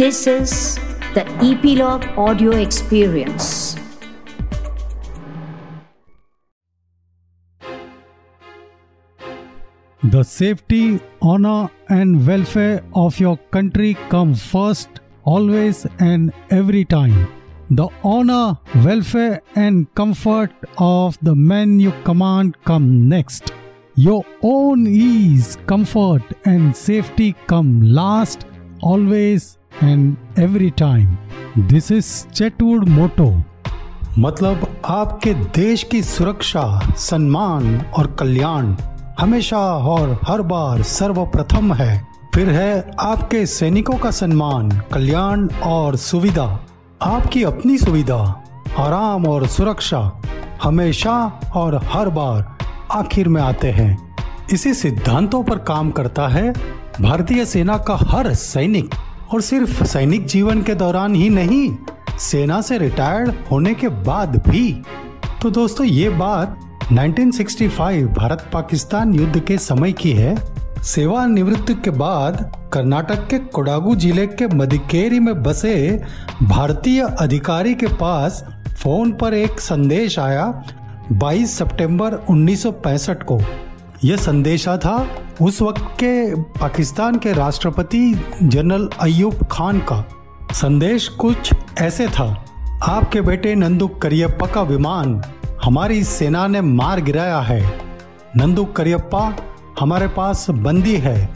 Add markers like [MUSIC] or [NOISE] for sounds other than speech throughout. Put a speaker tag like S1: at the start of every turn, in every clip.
S1: This is the Epilogue Audio Experience.
S2: The safety, honor, and welfare of your country come first, always, and every time. The honor, welfare, and comfort of the men you command come next. Your own ease, comfort, and safety come last, always, and every time. This is Chetwood motto.
S3: मतलब आपके देश की सुरक्षा सम्मान और कल्याण हमेशा और हर बार सर्वप्रथम है फिर है आपके सैनिकों का सम्मान कल्याण और सुविधा आपकी अपनी सुविधा आराम और सुरक्षा हमेशा और हर बार आखिर में आते हैं इसी सिद्धांतों पर काम करता है भारतीय सेना का हर सैनिक, और सिर्फ़ सैनिक जीवन के दौरान ही नहीं, सेना से रिटायर्ड होने के बाद भी। तो दोस्तों, ये बात 1965 भारत पाकिस्तान युद्ध के समय की है। सेवानिवृत्ति के बाद कर्नाटक के कोडागु ज़िले के मदिकेरी में बसे भारतीय अधिकारी के पास फ़ोन पर एक संदेश आया 22 सितंबर 1965 को। यह संदेशा था उस वक्त के पाकिस्तान के राष्ट्रपति जनरल अयूब खान का। संदेश कुछ ऐसे था, आपके बेटे नंदू करियप्पा का विमान हमारी सेना ने मार गिराया है। नंदू करियप्पा हमारे पास बंदी है,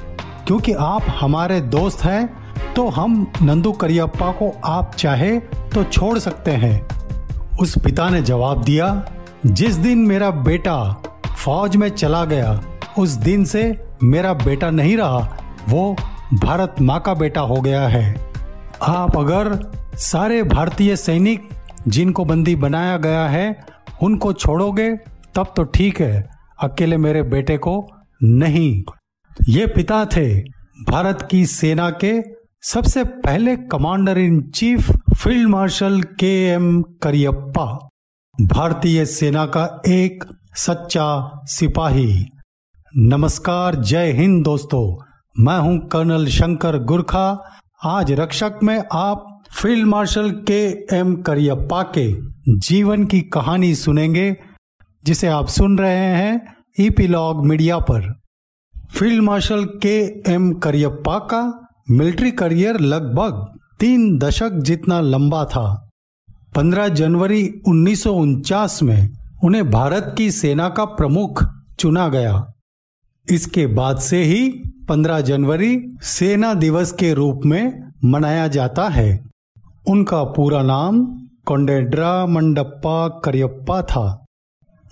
S3: क्योंकि आप हमारे दोस्त हैं तो हम नंदू करियप्पा को आप चाहे तो छोड़ सकते हैं। उस पिता ने जवाब दिया, जिस दिन मेरा बेटा फौज में चला गया। उस दिन से मेरा बेटा नहीं रहा, वो भारत माँ का बेटा हो गया है। आप अगर सारे भारतीय सैनिक जिनको बंदी बनाया गया है, उनको छोड़ोगे, तब तो ठीक है, अकेले मेरे बेटे को नहीं। ये पिता थे भारत की सेना के सबसे पहले commander in chief field marshal K M Cariappa. भारतीय सेना का एक सच्चा सिपाही। नमस्कार, जय हिंद दोस्तों। मैं हूँ कर्नल शंकर गुरखा। आज रक्षक में आप field marshal K M Cariappa के जीवन की कहानी सुनेंगे, जिसे आप सुन रहे हैं ईपीलॉग मीडिया पर। Field marshal K M Cariappa का मिलिट्री करियर लगभग तीन दशक जितना लंबा था। 15 जनवरी उन्नीस सौ उनचास में उन्हें भारत की सेना का प्रमुख चुना गया। इसके बाद से ही 15 जनवरी सेना दिवस के रूप में मनाया जाता है। उनका पूरा नाम कोंडेड्रा मंडप्पा करियप्पा था।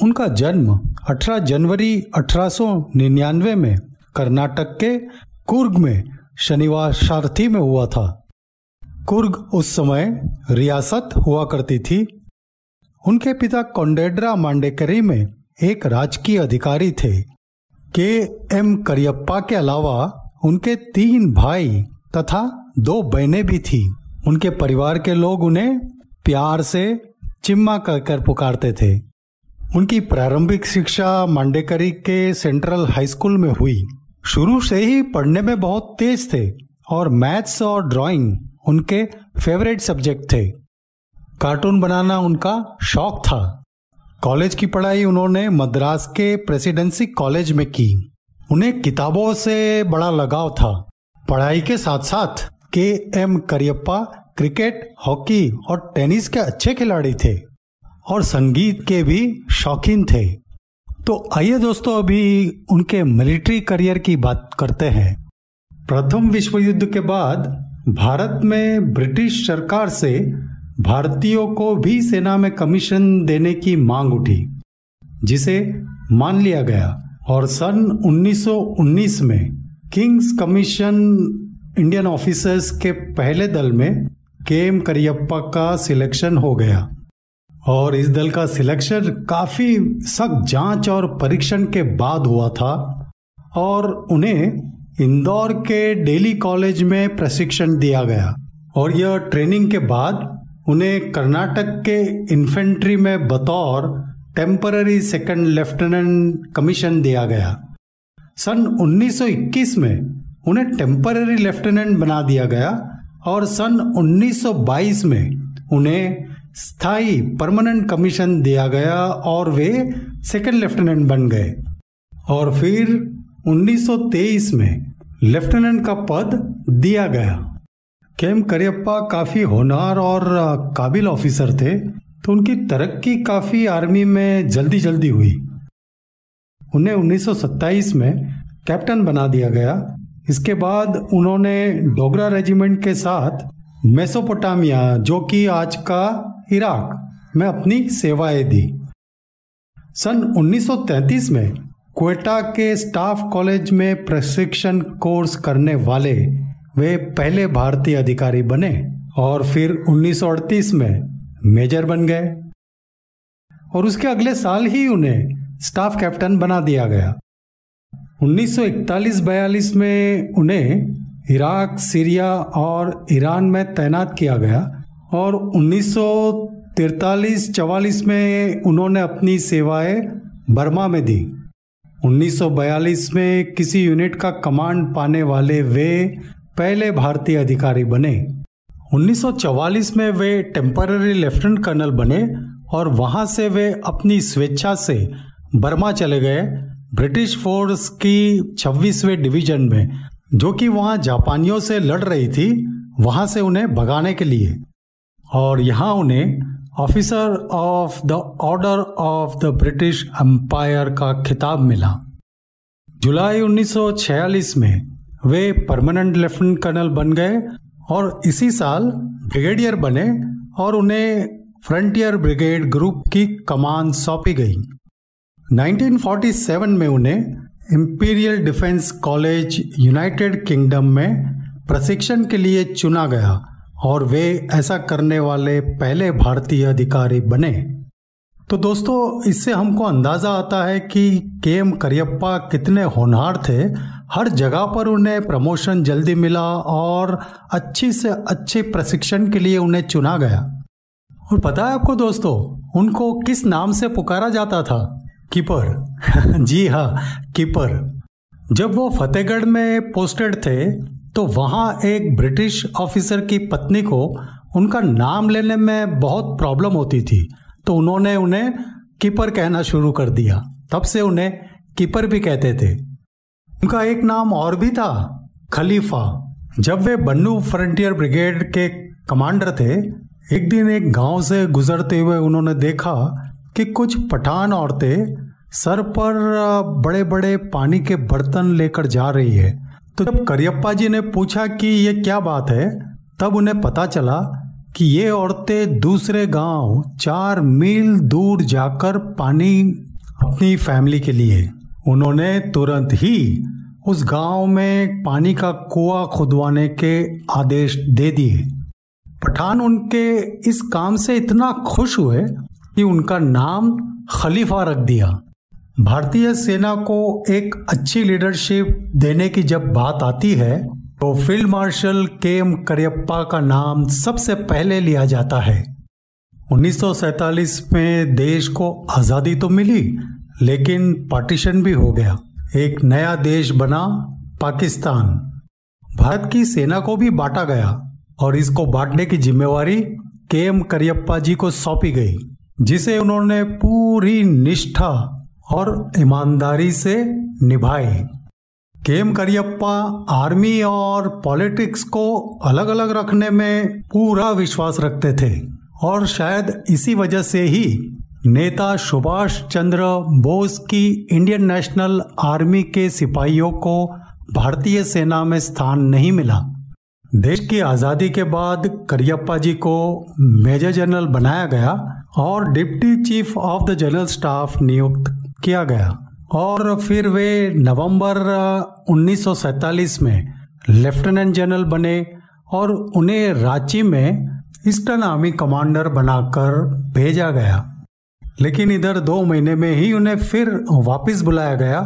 S3: उनका जन्म 18 जनवरी 1899 में कर्नाटक के कुर्ग में शनिवार सारथी में हुआ था। कुर्ग उस समय रियासत हुआ करती थी। उनके पिता कोंडेड्रा मांडेकरी में एक राजकीय अधिकारी थे। के. एम. करियप्पा के अलावा उनके तीन भाई तथा दो बहनें भी थी। उनके परिवार के लोग उन्हें प्यार से चिम्मा कहकर पुकारते थे। उनकी प्रारंभिक शिक्षा मांडेकरी के सेंट्रल हाई स्कूल में हुई। शुरू से ही पढ़ने में बहुत तेज थे और मैथ्स और ड्राइंग उनके फेवरेट सब्जेक्ट थे। कार्टून बनाना उनका शौक था। कॉलेज की पढ़ाई उन्होंने मद्रास के प्रेसिडेंसी कॉलेज में की। उन्हें किताबों से बड़ा लगाव था। पढ़ाई के साथ साथ K M Cariappa cricket, hockey और टेनिस के अच्छे खिलाड़ी थे और संगीत के भी शौकीन थे। तो आइए दोस्तों, अभी उनके मिलिट्री करियर की बात करते हैं। प्रथम विश्व युद्ध के बाद भारत में ब्रिटिश सरकार से भारतीयों को भी सेना में कमीशन देने की मांग उठी, जिसे मान लिया गया। और सन 1919 में किंग्स कमीशन इंडियन ऑफिसर्स के पहले दल में के एम करियप्पा का सिलेक्शन हो गया। और इस दल का सिलेक्शन काफ़ी सख्त जाँच और परीक्षण के बाद हुआ था। और उन्हें इंदौर के डेली कॉलेज में प्रशिक्षण दिया गया। और यह ट्रेनिंग के बाद उन्हें कर्नाटक के इन्फेंट्री में बतौर टेम्पररी सेकंड लेफ्टिनेंट कमीशन दिया गया। सन 1921 में उन्हें टेम्पररी लेफ्टिनेंट बना दिया गया और सन 1922 में उन्हें स्थायी परमानेंट कमीशन दिया गया और वे सेकंड लेफ्टिनेंट बन गए। और फिर 1923 में लेफ्टिनेंट का पद दिया गया। केम करियप्पा काफ़ी होनार और काबिल ऑफिसर थे तो उनकी तरक्की काफ़ी आर्मी में जल्दी जल्दी हुई। उन्हें 1927 में कैप्टन बना दिया गया। इसके बाद उन्होंने डोगरा रेजिमेंट के साथ मेसोपोटामिया, जो कि आज का इराक, में अपनी सेवाएँ दी। सन 1933 में क्वेटा के स्टाफ कॉलेज में प्रशिक्षण कोर्स करने वाले वे पहले भारतीय अधिकारी बने और फिर 1938 में मेजर बन गए। और उसके अगले साल ही उन्हें स्टाफ कैप्टन बना दिया गया। 1941-42 में उन्हें इराक, सीरिया और ईरान में तैनात किया गया और 1943-44 में उन्होंने अपनी सेवाएँ बर्मा में दी। 1942 में किसी यूनिट का कमांड पाने वाले वे पहले भारतीय अधिकारी बने। 1944 में वे टेम्पररी लेफ्टिनेंट कर्नल बने और वहाँ से वे अपनी स्वेच्छा से बर्मा चले गए। ब्रिटिश फोर्स की 26वें डिवीज़न में, जो कि वहाँ जापानियों से लड़ रही थी, वहाँ से उन्हें भगाने के लिए। और यहाँ उन्हें officer of the order of the British empire का खिताब मिला। जुलाई 1946 में वे परमानेंट लेफ्टिनेंट कर्नल बन गए और इसी साल ब्रिगेडियर बने और उन्हें फ्रंटियर ब्रिगेड ग्रुप की कमान सौंपी गई। 1947 में उन्हें Imperial Defence College United Kingdom में प्रशिक्षण के लिए चुना गया और वे ऐसा करने वाले पहले भारतीय अधिकारी बने। तो दोस्तों, इससे हमको अंदाज़ा आता है कि के एम करियप्पा कितने होनहार थे हर जगह पर उन्हें प्रमोशन जल्दी मिला और अच्छी से अच्छे प्रशिक्षण के लिए उन्हें चुना गया। और पता है आपको दोस्तों, उनको किस नाम से पुकारा जाता था? कीपर। [LAUGHS] जी हाँ कीपर। जब वो फतेहगढ़ में पोस्टेड थे तो वहाँ एक ब्रिटिश ऑफिसर की पत्नी को उनका नाम लेने में बहुत प्रॉब्लम होती थी तो उन्होंने उन्हें कीपर कहना शुरू कर दिया। तब से उन्हें कीपर भी कहते थे। उनका एक नाम और भी था, खलीफा। जब वे बन्नू फ्रंटियर ब्रिगेड के कमांडर थे, एक दिन एक गाँव से गुजरते हुए उन्होंने देखा कि कुछ पठान औरतें सर पर बड़े बड़े पानी के बर्तन लेकर जा रही है। तो जब करियप्पा जी ने पूछा कि ये क्या बात है, तब उन्हें पता चला कि ये औरतें दूसरे गाँव चार मील दूर जाकर पानी अपनी फैमिली के लिए उन्होंने तुरंत ही उस गाँव में पानी का कुआ खुदवाने के आदेश दे दिए। पठान उनके इस काम से इतना खुश हुए कि उनका नाम खलीफा रख दिया। भारतीय सेना को एक अच्छी लीडरशिप देने की जब बात आती है तो field marshal K M Cariappa का नाम सबसे पहले लिया जाता है। 1947 में देश को आज़ादी तो मिली लेकिन पार्टीशन भी हो गया। एक नया देश बना पाकिस्तान। भारत की सेना को भी बांटा गया और इसको बांटने की जिम्मेवारी के एम करियप्पा जी को सौंपी गई, जिसे उन्होंने पूरी निष्ठा और ईमानदारी से निभाई। केम करियप्पा आर्मी और पॉलिटिक्स को अलग अलग रखने में पूरा विश्वास रखते थे और शायद इसी वजह से ही नेता सुभाष चंद्र बोस की इंडियन नेशनल आर्मी के सिपाहियों को भारतीय सेना में स्थान नहीं मिला। देश की आज़ादी के बाद करियप्पा जी को मेजर जनरल बनाया गया और deputy chief of the general staff नियुक्त किया गया। और फिर वे नवंबर 1947 में लेफ्टिनेंट जनरल बने और उन्हें रांची में ईस्टर्न आर्मी कमांडर बनाकर भेजा गया। लेकिन इधर दो महीने में ही उन्हें फिर वापस बुलाया गया,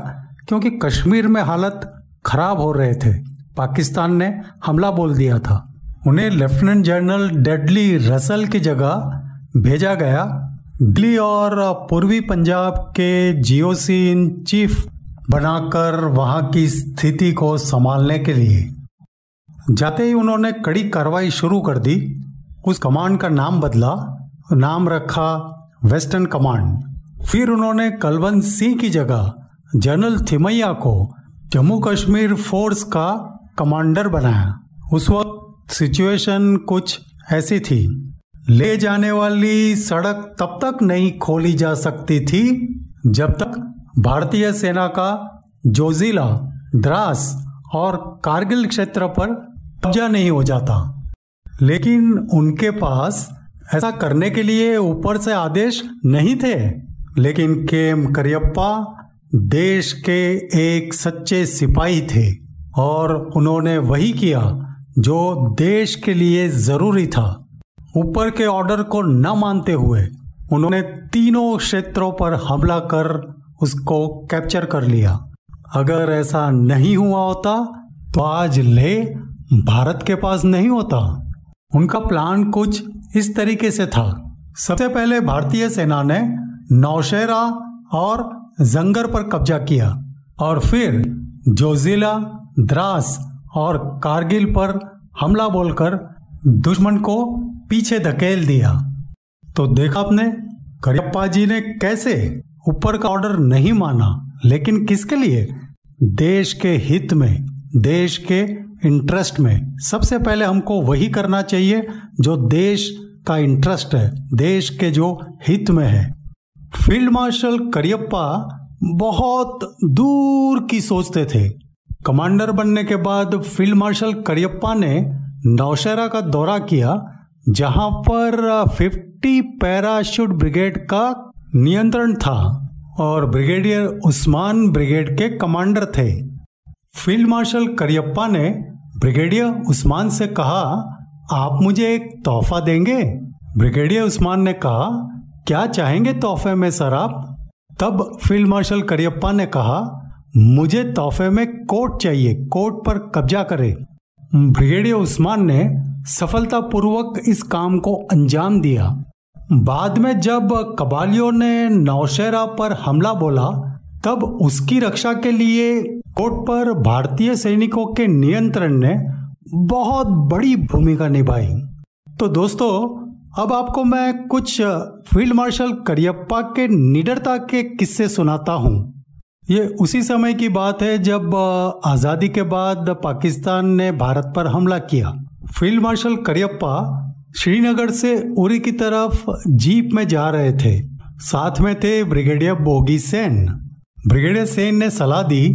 S3: क्योंकि कश्मीर में हालत खराब हो रहे थे। पाकिस्तान ने हमला बोल दिया था। उन्हें लेफ्टिनेंट जनरल डेडली रसल की जगह भेजा गया। दिल्ली और पूर्वी पंजाब के जीओसी इन चीफ बनाकर वहाँ की स्थिति को संभालने के लिए। जाते ही उन्होंने कड़ी कार्रवाई शुरू कर दी। उस कमांड का नाम बदला, नाम रखा वेस्टर्न कमांड। फिर उन्होंने कलवंत सिंह की जगह जनरल थिमैया को जम्मू कश्मीर फोर्स का कमांडर बनाया। उस वक्त सिचुएशन कुछ ऐसी थी। ले जाने वाली सड़क तब तक नहीं खोली जा सकती थी, जब तक भारतीय सेना का जोजिला द्रास और कारगिल क्षेत्र पर कब्जा नहीं हो जाता। लेकिन उनके पास ऐसा करने के लिए ऊपर से आदेश नहीं थे, लेकिन के एम करियप्पा देश के एक सच्चे सिपाही थे और उन्होंने वही किया जो देश के लिए ज़रूरी था। ऊपर के ऑर्डर को न मानते हुए उन्होंने तीनों क्षेत्रों पर हमला कर उसको कैप्चर कर लिया। अगर ऐसा नहीं हुआ होता तो आज ले भारत के पास नहीं होता। उनका प्लान कुछ इस तरीके से था। सबसे पहले भारतीय सेना ने नौशेरा और जंगर पर कब्जा किया और फिर जोजिला, द्रास और कारगिल पर हमला बोलकर दुश्मन को पीछे धकेल दिया। तो देखा आपने करियप्पा जी ने कैसे ऊपर का ऑर्डर नहीं माना, लेकिन किसके लिए? देश के हित में, देश के इंटरेस्ट में। सबसे पहले हमको वही करना चाहिए जो देश का इंटरेस्ट है, देश के जो हित में है। फ़ील्ड मार्शल करियप्पा बहुत दूर की सोचते थे। कमांडर बनने के बाद फ़ील्ड मार्शल करियप्पा ने नौशेरा का दौरा किया, जहाँ पर 50 पैराशूट ब्रिगेड का नियंत्रण था और ब्रिगेडियर उस्मान ब्रिगेड के कमांडर थे। फ़ील्ड मार्शल करियप्पा ने ब्रिगेडियर उस्मान से कहा, आप मुझे एक तोहफा देंगे? ब्रिगेडियर उस्मान ने कहा, क्या चाहेंगे तोहफे में, सर आप? तब फ़ील्ड मार्शल करियप्पा ने कहा, मुझे तोहफे में कोट चाहिए, कोट पर कब्जा करे। ब्रिगेडियर उस्मान ने सफलतापूर्वक इस काम को अंजाम दिया। बाद में जब कबालियों ने नौशेरा पर हमला बोला, तब उसकी रक्षा के लिए कोट पर भारतीय सैनिकों के नियंत्रण ने बहुत बड़ी भूमिका निभाई। तो दोस्तों, अब आपको मैं कुछ फ़ील्ड मार्शल करियप्पा के निडरता के किस्से सुनाता हूँ। ये उसी समय की बात है जब आज़ादी के बाद पाकिस्तान ने भारत पर हमला किया। फ़ील्ड मार्शल करियप्पा श्रीनगर से उरी की तरफ़ जीप में जा रहे थे। साथ में थे brigadier bogey Sen. Brigadier Sen ने सलाह दी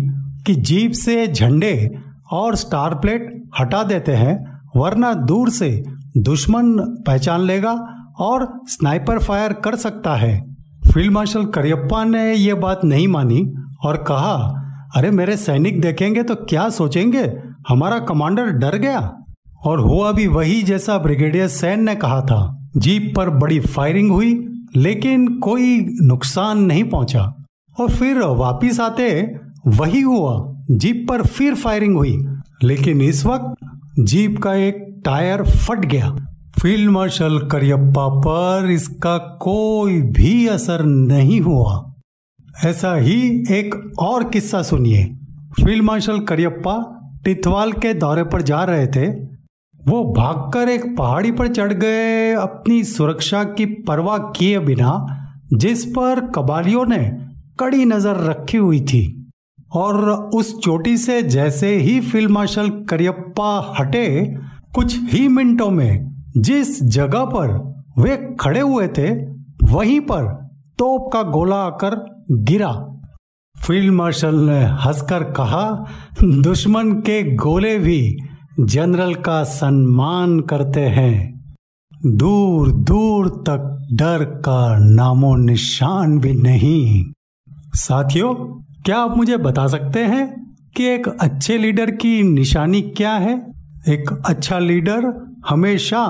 S3: कि जीप से झंडे और स्टार प्लेट हटा देते हैं, वरना दूर से दुश्मन पहचान लेगा और स्नाइपर फायर कर सकता है। फ़ील्ड मार्शल करियप्पा ने यह बात नहीं मानी और कहा, अरे, मेरे सैनिक देखेंगे तो क्या सोचेंगे? हमारा कमांडर डर गया। और हुआ भी वही जैसा ब्रिगेडियर सैन ने कहा था। जीप पर बड़ी फायरिंग हुई, लेकिन कोई नुकसान नहीं पहुँचा। और फिर वापिस आते वही हुआ, जीप पर फिर फायरिंग हुई, लेकिन इस वक्त जीप का एक टायर फट गया। फ़ील्ड मार्शल करियप्पा पर इसका कोई भी असर नहीं हुआ। ऐसा ही एक और किस्सा सुनिए। फ़ील्ड मार्शल करियप्पा टिथवाल के दौरे पर जा रहे थे। वो भागकर एक पहाड़ी पर चढ़ गए, अपनी सुरक्षा की परवाह किए बिना, जिस पर कबालियों ने कड़ी नज़र रखी हुई थी। और उस चोटी से जैसे ही फ़ील्ड मार्शल करियप्पा हटे, कुछ ही मिनटों में जिस जगह पर वे खड़े हुए थे, वहीं पर तोप का गोला आकर गिरा। फ़ील्ड मार्शल ने हंसकर कहा, दुश्मन के गोले भी जनरल का सम्मान करते हैं। दूर दूर तक डर का नामो निशान भी नहीं। साथियों क्या आप मुझे बता सकते हैं कि एक अच्छे लीडर की निशानी क्या है? एक अच्छा लीडर हमेशा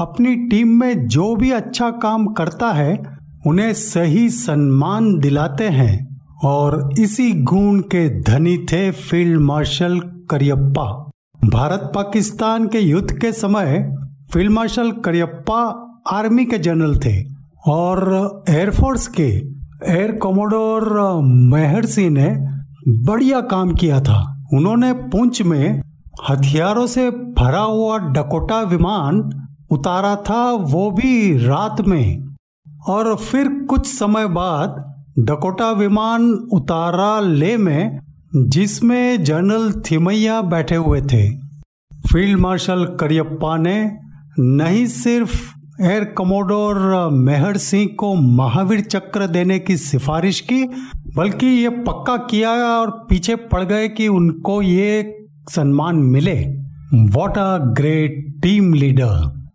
S3: अपनी टीम में जो भी अच्छा काम करता है, उन्हें सही सम्मान दिलाते हैं। और इसी गुण के धनी थे फ़ील्ड मार्शल करियप्पा। भारत पाकिस्तान के युद्ध के समय फ़ील्ड मार्शल करियप्पा आर्मी के जनरल थे और एयरफोर्स के एयर कोमोडोर सिंह ने बढ़िया काम किया था। उन्होंने पुंछ में हथियारों से भरा हुआ डकोटा विमान उतारा था, वो भी रात में। और फिर कुछ समय बाद डकोटा विमान उतारा ले में, जिसमें जनरल थिमैया बैठे हुए थे। फ़ील्ड मार्शल करियप्पा ने नहीं सिर्फ़ एयर कमोडोर मेहर सिंह को महावीर चक्र देने की सिफारिश की, बल्कि ये पक्का किया और पीछे पड़ गए कि उनको ये सम्मान मिले। What a great team leader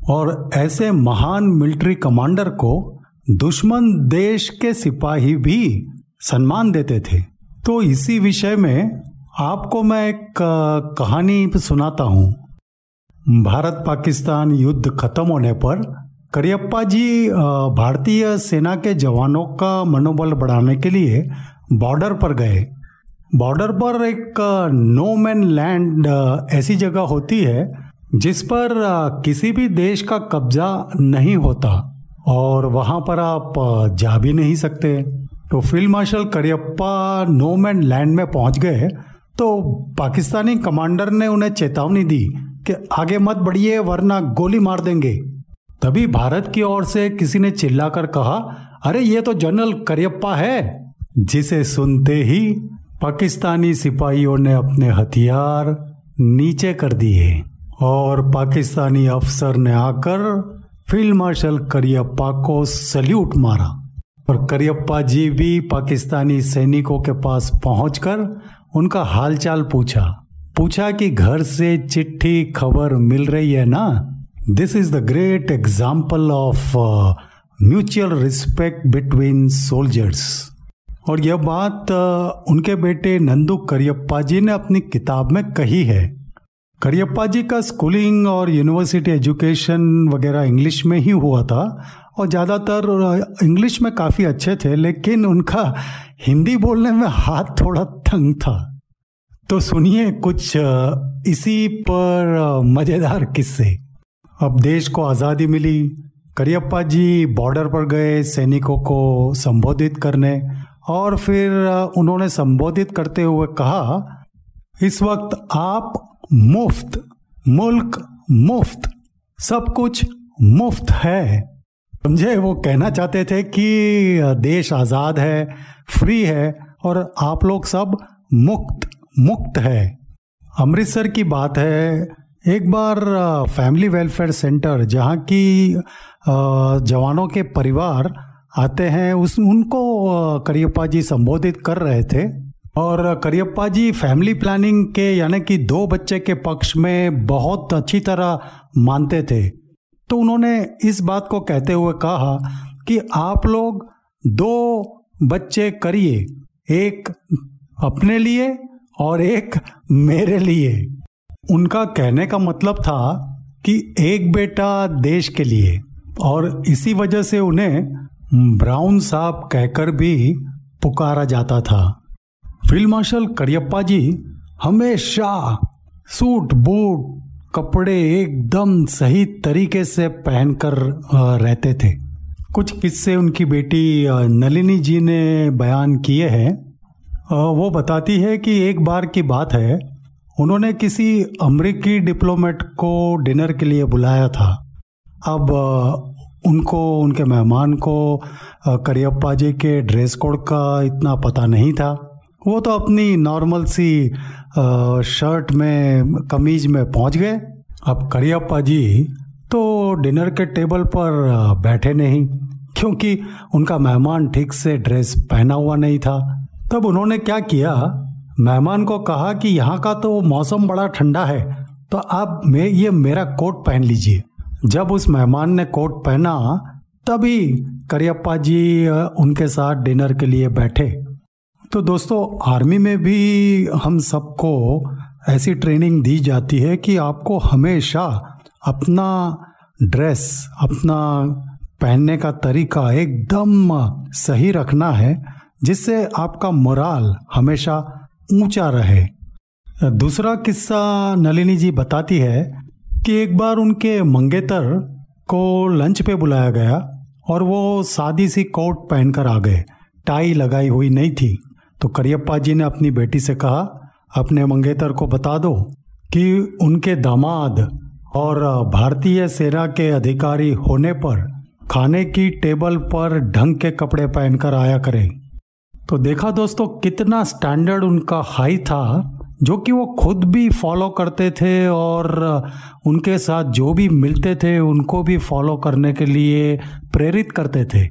S3: और ऐसे महान मिलिट्री कमांडर को दुश्मन देश के सिपाही भी सम्मान देते थे। तो इसी विषय में आपको मैं एक कहानी सुनाता हूँ। भारत पाकिस्तान युद्ध खत्म होने पर करियप्पा जी भारतीय सेना के जवानों का मनोबल बढ़ाने के लिए बॉर्डर पर गए। बॉर्डर पर एक नो मैन लैंड ऐसी जगह होती है जिस पर किसी भी देश का कब्जा नहीं होता और वहाँ पर आप जा भी नहीं सकते। तो field marshal Cariappa no man land में पहुँच गए। तो पाकिस्तानी कमांडर ने उन्हें चेतावनी दी कि आगे मत बढ़िए, वरना गोली मार देंगे। तभी भारत की ओर से किसी ने चिल्लाकर कहा, अरे, ये तो जनरल करियप्पा है, जिसे सुनते ही पाकिस्तानी सिपाहियों ने अपने हथियार नीचे कर दिए और पाकिस्तानी अफसर ने आकर फ़ील्ड मार्शल करियप्पा को सल्यूट मारा। और करियप्पा जी भी पाकिस्तानी सैनिकों के पास पहुंचकर उनका हालचाल पूछा। पूछा कि घर से चिट्ठी खबर मिल रही है ना? This is the great example of mutual respect between soldiers और यह बात uh, उनके बेटे नंदू करियप्पा जी ने अपनी किताब में कही है। करियप्पा जी का स्कूलिंग और यूनिवर्सिटी एजुकेशन वगैरह इंग्लिश में ही हुआ था और ज़्यादातर इंग्लिश uh, में काफ़ी अच्छे थे लेकिन उनका हिंदी बोलने में हाथ थोड़ा तंग था। तो सुनिए कुछ इसी पर मज़ेदार किस्से। अब देश को आज़ादी मिली, करियप्पा जी बॉर्डर पर गए सैनिकों को संबोधित करने और फिर उन्होंने संबोधित करते हुए कहा, इस वक्त आप मुफ़्त, मुल्क मुफ़्त, सब कुछ मुफ़्त है। समझे? वो कहना चाहते थे कि, देश आज़ाद है, फ्री है और आप लोग सब मुक्त मुक्त है। अमृतसर की बात है, एक बार फैमिली वेलफेयर सेंटर जहाँ की जवानों के परिवार आते हैं, उस, उनको करियप्पा जी संबोधित कर रहे थे। और करियप्पा जी फैमिली प्लानिंग के, यानी कि दो बच्चे के पक्ष में बहुत अच्छी तरह मानते थे। तो उन्होंने इस बात को कहते हुए कहा कि आप लोग दो बच्चे करिए, एक अपने लिए और एक मेरे लिए। उनका कहने का मतलब था कि एक बेटा देश के लिए। और इसी वजह से उन्हें ब्राउन साहब कहकर भी पुकारा जाता था। फ़ील्ड मार्शल करियप्पा जी हमेशा सूट, बूट, कपड़े एकदम सही तरीके से पहनकर रहते थे। कुछ किस्से उनकी बेटी नलिनी जी ने बयान किए हैं। वो बताती है कि एक बार की बात है, उन्होंने किसी अमरीकी डिप्लोमेट को डिनर के लिए बुलाया था। अब उनको, उनके मेहमान को करियप्पा जी के ड्रेस कोड का इतना पता नहीं था। वो तो अपनी नॉर्मल सी शर्ट में, कमीज में पहुँच गए। अब करियप्पा जी तो डिनर के टेबल पर बैठे नहीं, क्योंकि उनका मेहमान ठीक से ड्रेस पहना हुआ नहीं था। तब उन्होंने क्या किया? मेहमान को कहा कि यहाँ का तो मौसम बड़ा ठंडा है तो आप मैं ये मेरा कोट पहन लीजिए। जब उस मेहमान ने कोट पहना, तभी करियप्पा जी उनके साथ डिनर के लिए बैठे। तो दोस्तों, आर्मी में भी हम सबको ऐसी ट्रेनिंग दी जाती है कि आपको हमेशा अपना ड्रेस, अपना पहनने का तरीका एकदम सही रखना है। जिससे आपका मोराल हमेशा ऊँचा रहे। दूसरा किस्सा नलिनी जी बताती है कि एक बार उनके मंगेतर को लंच पे बुलाया गया और वो सादी सी कोट पहनकर आ गए। टाई लगाई हुई नहीं थी। तो करियप्पा जी ने अपनी बेटी से कहा, अपने मंगेतर को बता दो कि उनके दामाद और भारतीय सेना के अधिकारी होने पर खाने की टेबल पर ढंग के कपड़े पहनकर आया करें। तो देखा दोस्तों, कितना स्टैंडर्ड उनका हाई था, जो कि वो खुद भी फॉलो करते थे और उनके साथ जो भी मिलते थे, उनको भी फॉलो करने के लिए प्रेरित करते थे।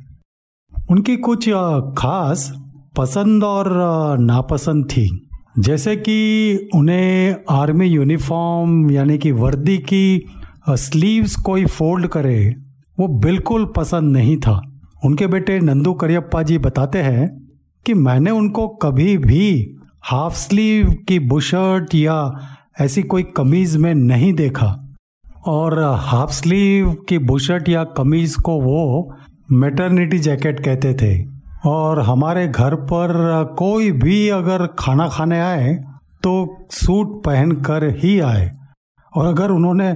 S3: उनकी कुछ खास पसंद और नापसंद थी। जैसे कि उन्हें आर्मी यूनिफॉर्म यानी कि वर्दी की स्लीव्स कोई फोल्ड करे, वो बिल्कुल पसंद नहीं था। उनके बेटे नंदू करियप्पा जी बताते हैं कि मैंने उनको कभी भी हाफ़ स्लीव की बुशर्ट या ऐसी कोई कमीज में नहीं देखा। और हाफ़ स्लीव की बुशर्ट या कमीज को वो मेटर्निटी जैकेट कहते थे। और हमारे घर पर कोई भी अगर खाना खाने आए तो सूट पहन कर ही आए। और अगर उन्होंने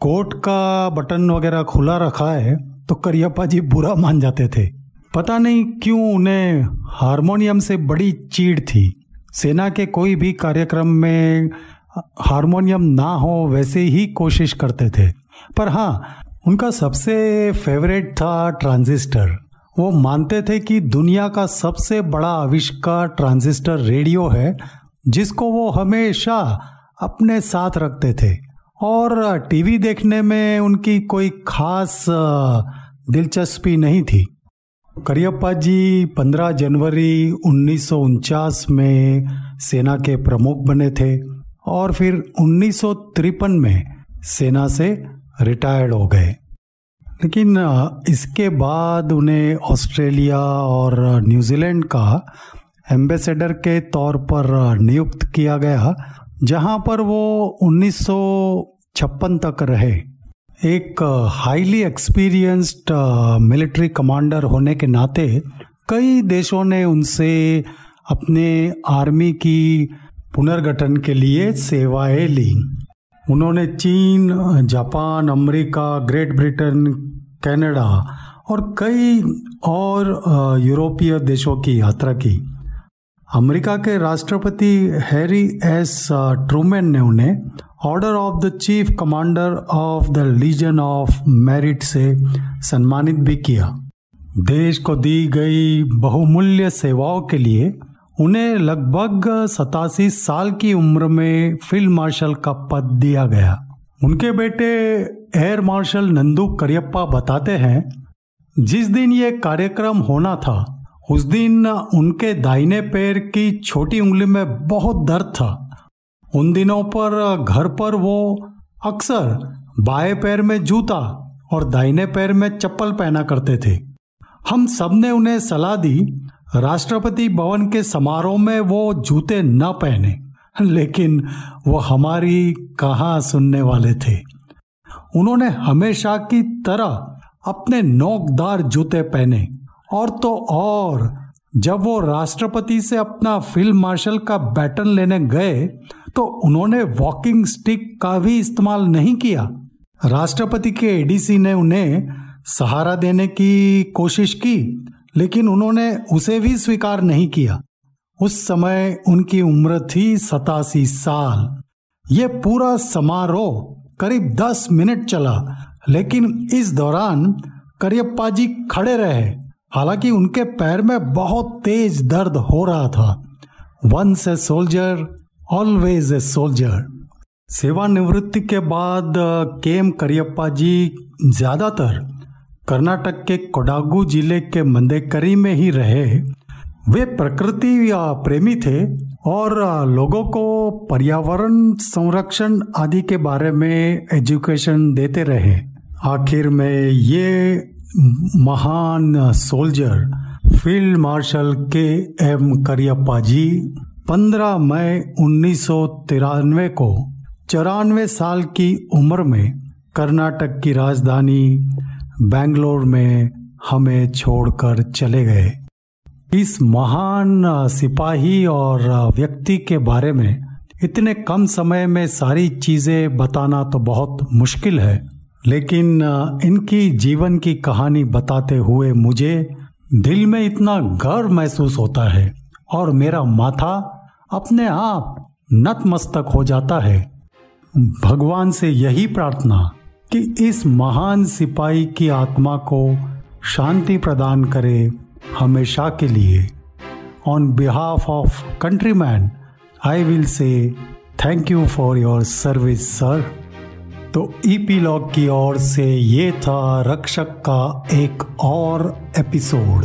S3: कोट का बटन वगैरह खुला रखा है तो करियप्पा जी बुरा मान जाते थे। पता नहीं क्यों उन्हें हारमोनियम से बड़ी चीड़ थी। सेना के कोई भी कार्यक्रम में हारमोनियम ना हो वैसे ही कोशिश करते थे। पर हाँ उनका सबसे फेवरेट था ट्रांजिस्टर। वो मानते थे कि दुनिया का सबसे बड़ा आविष्कार ट्रांजिस्टर रेडियो है, जिसको वो हमेशा अपने साथ रखते थे। और टीवी देखने में उनकी कोई खास दिलचस्पी नहीं थी। करियप्पा जी 15 जनवरी उन्नीस सौ उनचास में सेना के प्रमुख बने थे और फिर उन्नीस सौ तिरपन में सेना से रिटायर्ड हो गए। लेकिन इसके बाद उन्हें ऑस्ट्रेलिया और न्यूजीलैंड का एम्बेसडर के तौर पर नियुक्त किया गया, जहाँ पर वो उन्नीस सौ छप्पन तक रहे। एक हाईली एक्सपीरियंस्ड मिलिट्री कमांडर होने के नाते कई देशों ने उनसे अपने आर्मी की पुनर्गठन के लिए सेवाएँ ली। उन्होंने चीन, Japan, America, Great Britain, Canada और कई और यूरोपीय देशों की यात्रा की। अमेरिका के राष्ट्रपति हैरी एस ट्रूमैन ने उन्हें order of the chief commander of the legion of merit से सम्मानित भी किया। देश को दी गई बहुमूल्य सेवाओं के लिए उन्हें लगभग सतासी साल की उम्र में फ़ील्ड मार्शल का पद दिया गया। उनके बेटे एयर मार्शल नंदू करियप्पा बताते हैं, जिस दिन ये कार्यक्रम होना था, उस दिन उनके दाहिने पैर की छोटी उंगली में बहुत दर्द था। उन दिनों पर, घर पर वो अक्सर बाएँ पैर में जूता और दाहिने पैर में चप्पल पहना करते थे। हम सबने उन्हें सलाह दी, राष्ट्रपति भवन के समारोह में वो जूते न पहने, लेकिन वो हमारी कहाँ सुनने वाले थे। उन्होंने हमेशा की तरह अपने नोकदार जूते पहने, और तो और जब वो राष्ट्रपति से अपना फ़ील्ड मार्शल का बैटन लेने गए तो उन्होंने वॉकिंग स्टिक का भी इस्तेमाल नहीं किया। राष्ट्रपति के एडीसी ने उन्हें सहारा देने की कोशिश की, लेकिन उन्होंने उसे भी स्वीकार नहीं किया। उस समय उनकी उम्र थी सतासी साल। ये पूरा समारोह करीब दस मिनट चला, लेकिन इस दौरान करियप्पा जी खड़े रहे। हालाँकि उनके पैर में बहुत तेज दर्द हो रहा था। Once a soldier always a soldier सेवानिवृत्ति के बाद के एम करियप्पा जी ज़्यादातर कर्नाटक के कोडागु ज़िले के मंदेकरी में ही रहे। वे प्रकृति या प्रेमी थे और, लोगों को पर्यावरण संरक्षण आदि के बारे में एजुकेशन देते रहे। आखिर में ये महान soldier, field marshal K M Cariappa ji 15 मई उन्नीस सौ तिरानवे को चौरानवे साल की उम्र में कर्नाटक की राजधानी बेंगलोर में हमें छोड़कर चले गए। इस महान सिपाही और व्यक्ति के बारे में इतने कम समय में सारी चीज़ें बताना तो बहुत मुश्किल है। लेकिन इनकी जीवन की कहानी बताते हुए मुझे दिल में इतना गर्व महसूस होता है और मेरा माथा अपने आप नतमस्तक हो जाता है। भगवान से यही प्रार्थना कि इस महान सिपाही की आत्मा को शांति प्रदान करे हमेशा के लिए। On behalf of countryman I will say thank you for your service sir तो ईपीलॉग की ओर से ये था रक्षक का एक और एपिसोड।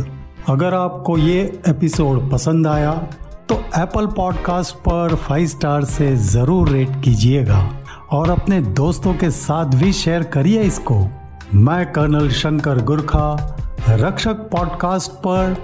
S3: अगर आपको ये एपिसोड पसंद आया तो एप्पल पॉडकास्ट पर फाइव स्टार से ज़रूर रेट कीजिएगा और अपने दोस्तों के साथ भी शेयर करिए इसको। मैं कर्नल शंकर गुरखा, रक्षक पॉडकास्ट पर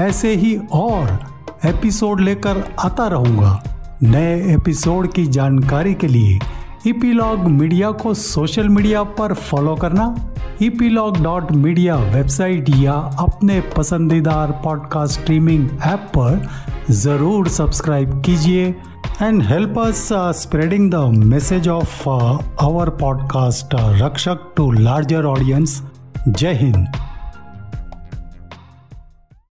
S3: ऐसे ही और एपिसोड लेकर आता रहूँगा। नए एपिसोड की जानकारी के लिए ईपीलॉग मीडिया को सोशल मीडिया पर फॉलो करना, ईपीलॉग डॉट मीडिया वेबसाइट या अपने पसंदीदार पॉडकास्ट स्ट्रीमिंग ऐप पर ज़रूर सब्सक्राइब कीजिए and help us spreading the message of our podcast Rakshak to larger audience जय हिंद